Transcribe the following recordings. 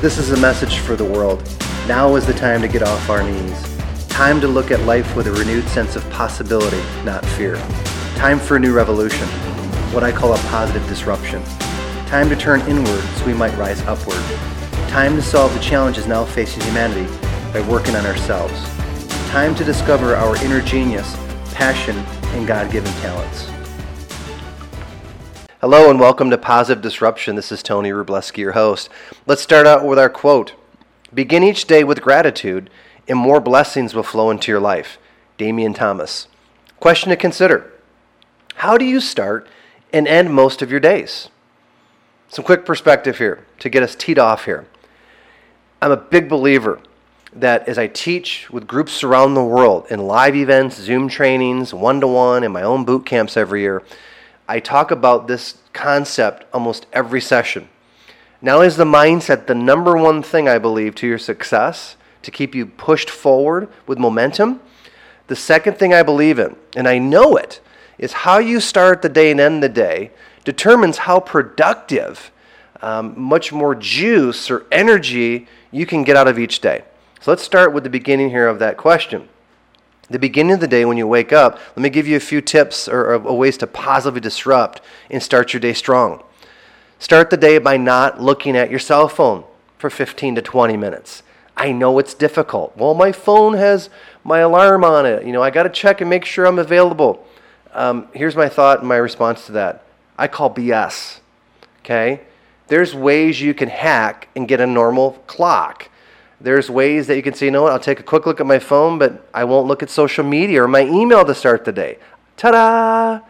This is a message for the world. Now is the time to get off our knees. Time to look at life with a renewed sense of possibility, not fear. Time for a new revolution, what I call a positive disruption. Time to turn inward so we might rise upward. Time to solve the challenges now facing humanity by working on ourselves. Time to discover our inner genius, passion, and God given talents. Hello and welcome to Positive Disruption. This is Tony Rubleski, your host. Let's start out with our quote Begin each day with gratitude, and more blessings will flow into your life. Damian Thomas. Question to consider How do you start and end most of your days? Some quick perspective here to get us teed off here. I'm a big believer that as I teach with groups around the world in live events, Zoom trainings, one to one, and my own boot camps every year, I talk about this concept almost every session. Now is the mindset the number one thing I believe to your success, to keep you pushed forward with momentum, the second thing I believe in, and I know it, is how you start the day and end the day determines how productive, um, much more juice or energy you can get out of each day. So let's start with the beginning here of that question the beginning of the day when you wake up, let me give you a few tips or, or, ways to positively disrupt and start your day strong. Start the day by not looking at your cell phone for 15 to 20 minutes. I know it's difficult. Well, my phone has my alarm on it. You know, I got to check and make sure I'm available. Um, here's my thought and my response to that I call BS. Okay? There's ways you can hack and get a normal clock. There's ways that you can say, you know what, I'll take a quick look at my phone, but I won't look at social media or my email to start the day. Ta da!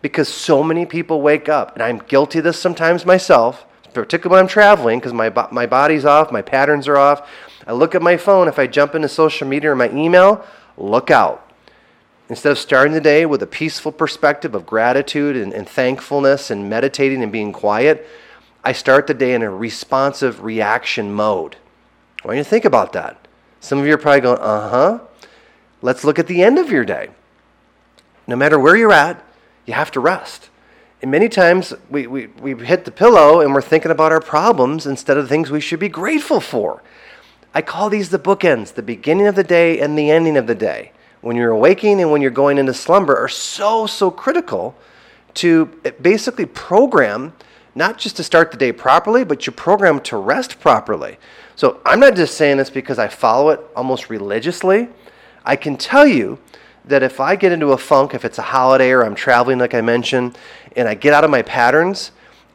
Because so many people wake up, and I'm guilty of this sometimes myself, particularly when I'm traveling, because my, my body's off, my patterns are off. I look at my phone, if I jump into social media or my email, look out. Instead of starting the day with a peaceful perspective of gratitude and, and thankfulness and meditating and being quiet, I start the day in a responsive reaction mode. I want you to think about that. Some of you are probably going, uh huh. Let's look at the end of your day. No matter where you're at, you have to rest. And many times we, we, we hit the pillow and we're thinking about our problems instead of things we should be grateful for. I call these the bookends. The beginning of the day and the ending of the day. When you're awaking and when you're going into slumber are so, so critical to basically program not just to start the day properly, but you program to rest properly. So I'm not just saying this because I follow it almost religiously. I can tell you that if I get into a funk, if it's a holiday or I'm traveling, like I mentioned, and I get out of my patterns,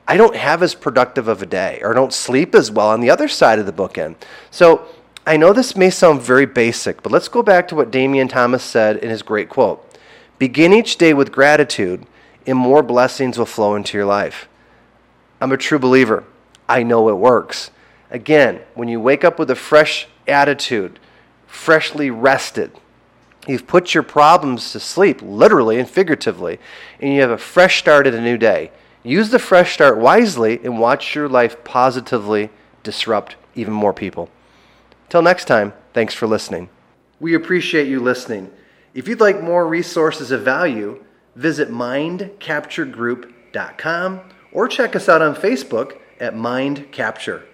I don't have as productive of a day or don't sleep as well on the other side of the bookend. So I know this may sound very basic, but let's go back to what Damian Thomas said in his great quote Begin each day with gratitude, and more blessings will flow into your life. I'm a true believer. I know it works. Again, when you wake up with a fresh attitude, freshly rested, you've put your problems to sleep, literally and figuratively, and you have a fresh start at a new day. Use the fresh start wisely and watch your life positively disrupt even more people. Till next time, thanks for listening. We appreciate you listening. If you'd like more resources of value, visit mindcapturegroup.com or check us out on Facebook at Mind Capture.